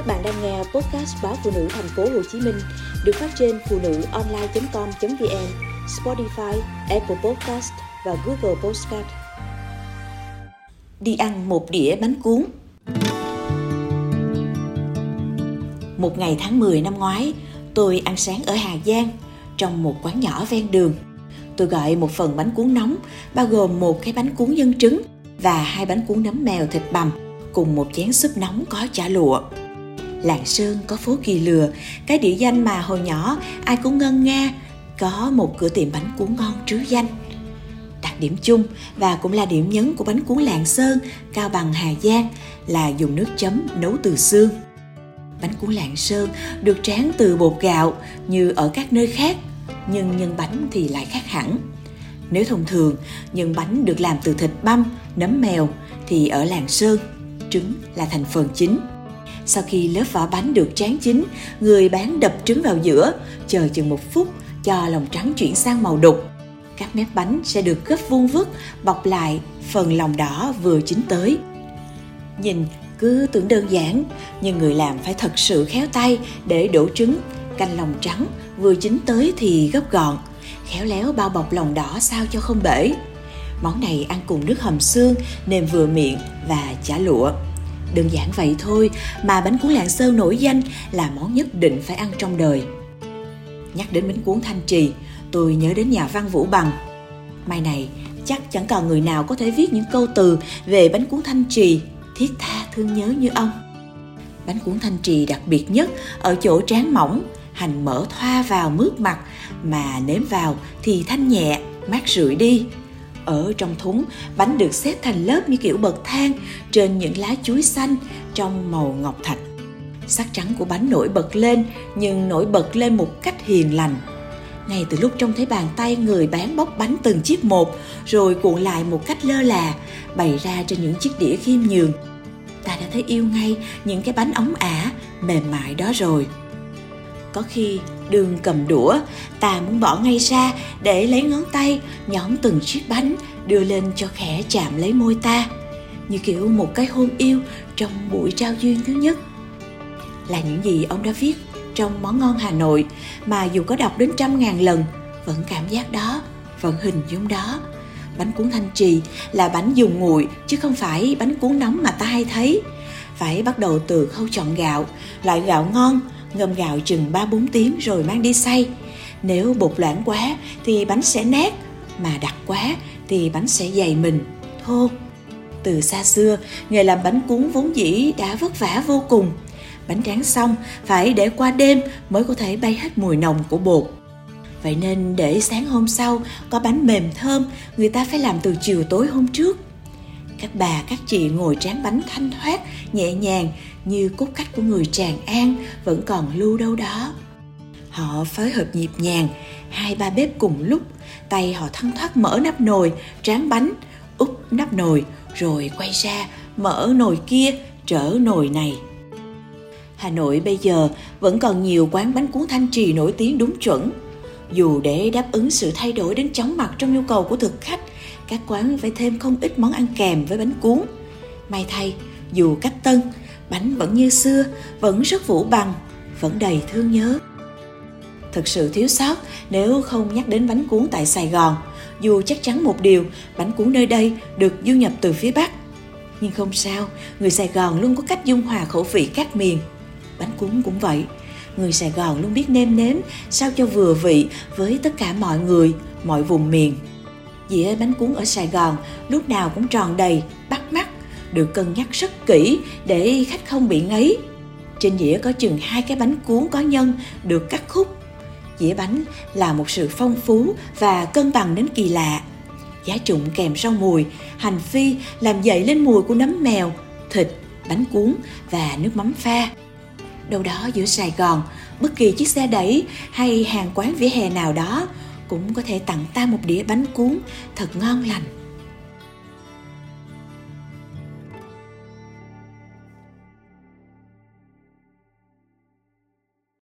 Các bạn đang nghe podcast báo phụ nữ thành phố Hồ Chí Minh được phát trên phụ nữ online.com.vn, Spotify, Apple Podcast và Google Podcast. Đi ăn một đĩa bánh cuốn. Một ngày tháng 10 năm ngoái, tôi ăn sáng ở Hà Giang trong một quán nhỏ ven đường. Tôi gọi một phần bánh cuốn nóng bao gồm một cái bánh cuốn nhân trứng và hai bánh cuốn nấm mèo thịt bằm cùng một chén súp nóng có chả lụa. Lạng Sơn có phố Kỳ Lừa, cái địa danh mà hồi nhỏ ai cũng ngân nga, có một cửa tiệm bánh cuốn ngon trứ danh. Đặc điểm chung và cũng là điểm nhấn của bánh cuốn Lạng Sơn, Cao Bằng Hà Giang là dùng nước chấm nấu từ xương. Bánh cuốn Lạng Sơn được tráng từ bột gạo như ở các nơi khác, nhưng nhân bánh thì lại khác hẳn. Nếu thông thường, nhân bánh được làm từ thịt băm, nấm mèo thì ở Lạng Sơn, trứng là thành phần chính. Sau khi lớp vỏ bánh được tráng chín, người bán đập trứng vào giữa, chờ chừng một phút cho lòng trắng chuyển sang màu đục. Các mép bánh sẽ được gấp vuông vức, bọc lại phần lòng đỏ vừa chín tới. Nhìn cứ tưởng đơn giản, nhưng người làm phải thật sự khéo tay để đổ trứng, canh lòng trắng vừa chín tới thì gấp gọn, khéo léo bao bọc lòng đỏ sao cho không bể. Món này ăn cùng nước hầm xương, nêm vừa miệng và chả lụa. Đơn giản vậy thôi mà bánh cuốn Lạng Sơn nổi danh là món nhất định phải ăn trong đời. Nhắc đến bánh cuốn Thanh Trì, tôi nhớ đến nhà văn Vũ Bằng. Mai này, chắc chẳng còn người nào có thể viết những câu từ về bánh cuốn Thanh Trì thiết tha thương nhớ như ông. Bánh cuốn Thanh Trì đặc biệt nhất ở chỗ tráng mỏng, hành mỡ thoa vào mướt mặt mà nếm vào thì thanh nhẹ, mát rượi đi, ở trong thúng, bánh được xếp thành lớp như kiểu bậc thang trên những lá chuối xanh trong màu ngọc thạch. Sắc trắng của bánh nổi bật lên nhưng nổi bật lên một cách hiền lành. Ngay từ lúc trông thấy bàn tay người bán bóc bánh từng chiếc một rồi cuộn lại một cách lơ là bày ra trên những chiếc đĩa khiêm nhường. Ta đã thấy yêu ngay những cái bánh ống ả, mềm mại đó rồi. Có khi đường cầm đũa, ta muốn bỏ ngay ra để lấy ngón tay nhón từng chiếc bánh đưa lên cho khẽ chạm lấy môi ta, như kiểu một cái hôn yêu trong buổi trao duyên thứ nhất. Là những gì ông đã viết trong món ngon Hà Nội mà dù có đọc đến trăm ngàn lần vẫn cảm giác đó, vẫn hình dung đó. Bánh cuốn thanh trì là bánh dùng nguội chứ không phải bánh cuốn nóng mà ta hay thấy. Phải bắt đầu từ khâu chọn gạo, loại gạo ngon, ngâm gạo chừng 3-4 tiếng rồi mang đi xay. Nếu bột loãng quá thì bánh sẽ nát, mà đặc quá thì bánh sẽ dày mình, thô. Từ xa xưa, nghề làm bánh cuốn vốn dĩ đã vất vả vô cùng. Bánh tráng xong phải để qua đêm mới có thể bay hết mùi nồng của bột. Vậy nên để sáng hôm sau có bánh mềm thơm, người ta phải làm từ chiều tối hôm trước. Các bà, các chị ngồi tráng bánh thanh thoát, nhẹ nhàng như cốt cách của người Tràng An vẫn còn lưu đâu đó. Họ phối hợp nhịp nhàng, hai ba bếp cùng lúc, tay họ thân thoát mở nắp nồi, tráng bánh, úp nắp nồi, rồi quay ra mở nồi kia, trở nồi này. Hà Nội bây giờ vẫn còn nhiều quán bánh cuốn thanh trì nổi tiếng đúng chuẩn. Dù để đáp ứng sự thay đổi đến chóng mặt trong nhu cầu của thực khách, các quán phải thêm không ít món ăn kèm với bánh cuốn. May thay, dù cách tân, bánh vẫn như xưa, vẫn rất vũ bằng, vẫn đầy thương nhớ. Thật sự thiếu sót nếu không nhắc đến bánh cuốn tại Sài Gòn, dù chắc chắn một điều, bánh cuốn nơi đây được du nhập từ phía Bắc. Nhưng không sao, người Sài Gòn luôn có cách dung hòa khẩu vị các miền. Bánh cuốn cũng vậy, người Sài Gòn luôn biết nêm nếm sao cho vừa vị với tất cả mọi người, mọi vùng miền. Dĩa bánh cuốn ở Sài Gòn lúc nào cũng tròn đầy, bắt mắt, được cân nhắc rất kỹ để khách không bị ngấy. Trên dĩa có chừng hai cái bánh cuốn có nhân được cắt khúc. Dĩa bánh là một sự phong phú và cân bằng đến kỳ lạ. Giá trụng kèm rau mùi, hành phi làm dậy lên mùi của nấm mèo, thịt, bánh cuốn và nước mắm pha. Đâu đó giữa Sài Gòn, bất kỳ chiếc xe đẩy hay hàng quán vỉa hè nào đó cũng có thể tặng ta một đĩa bánh cuốn thật ngon lành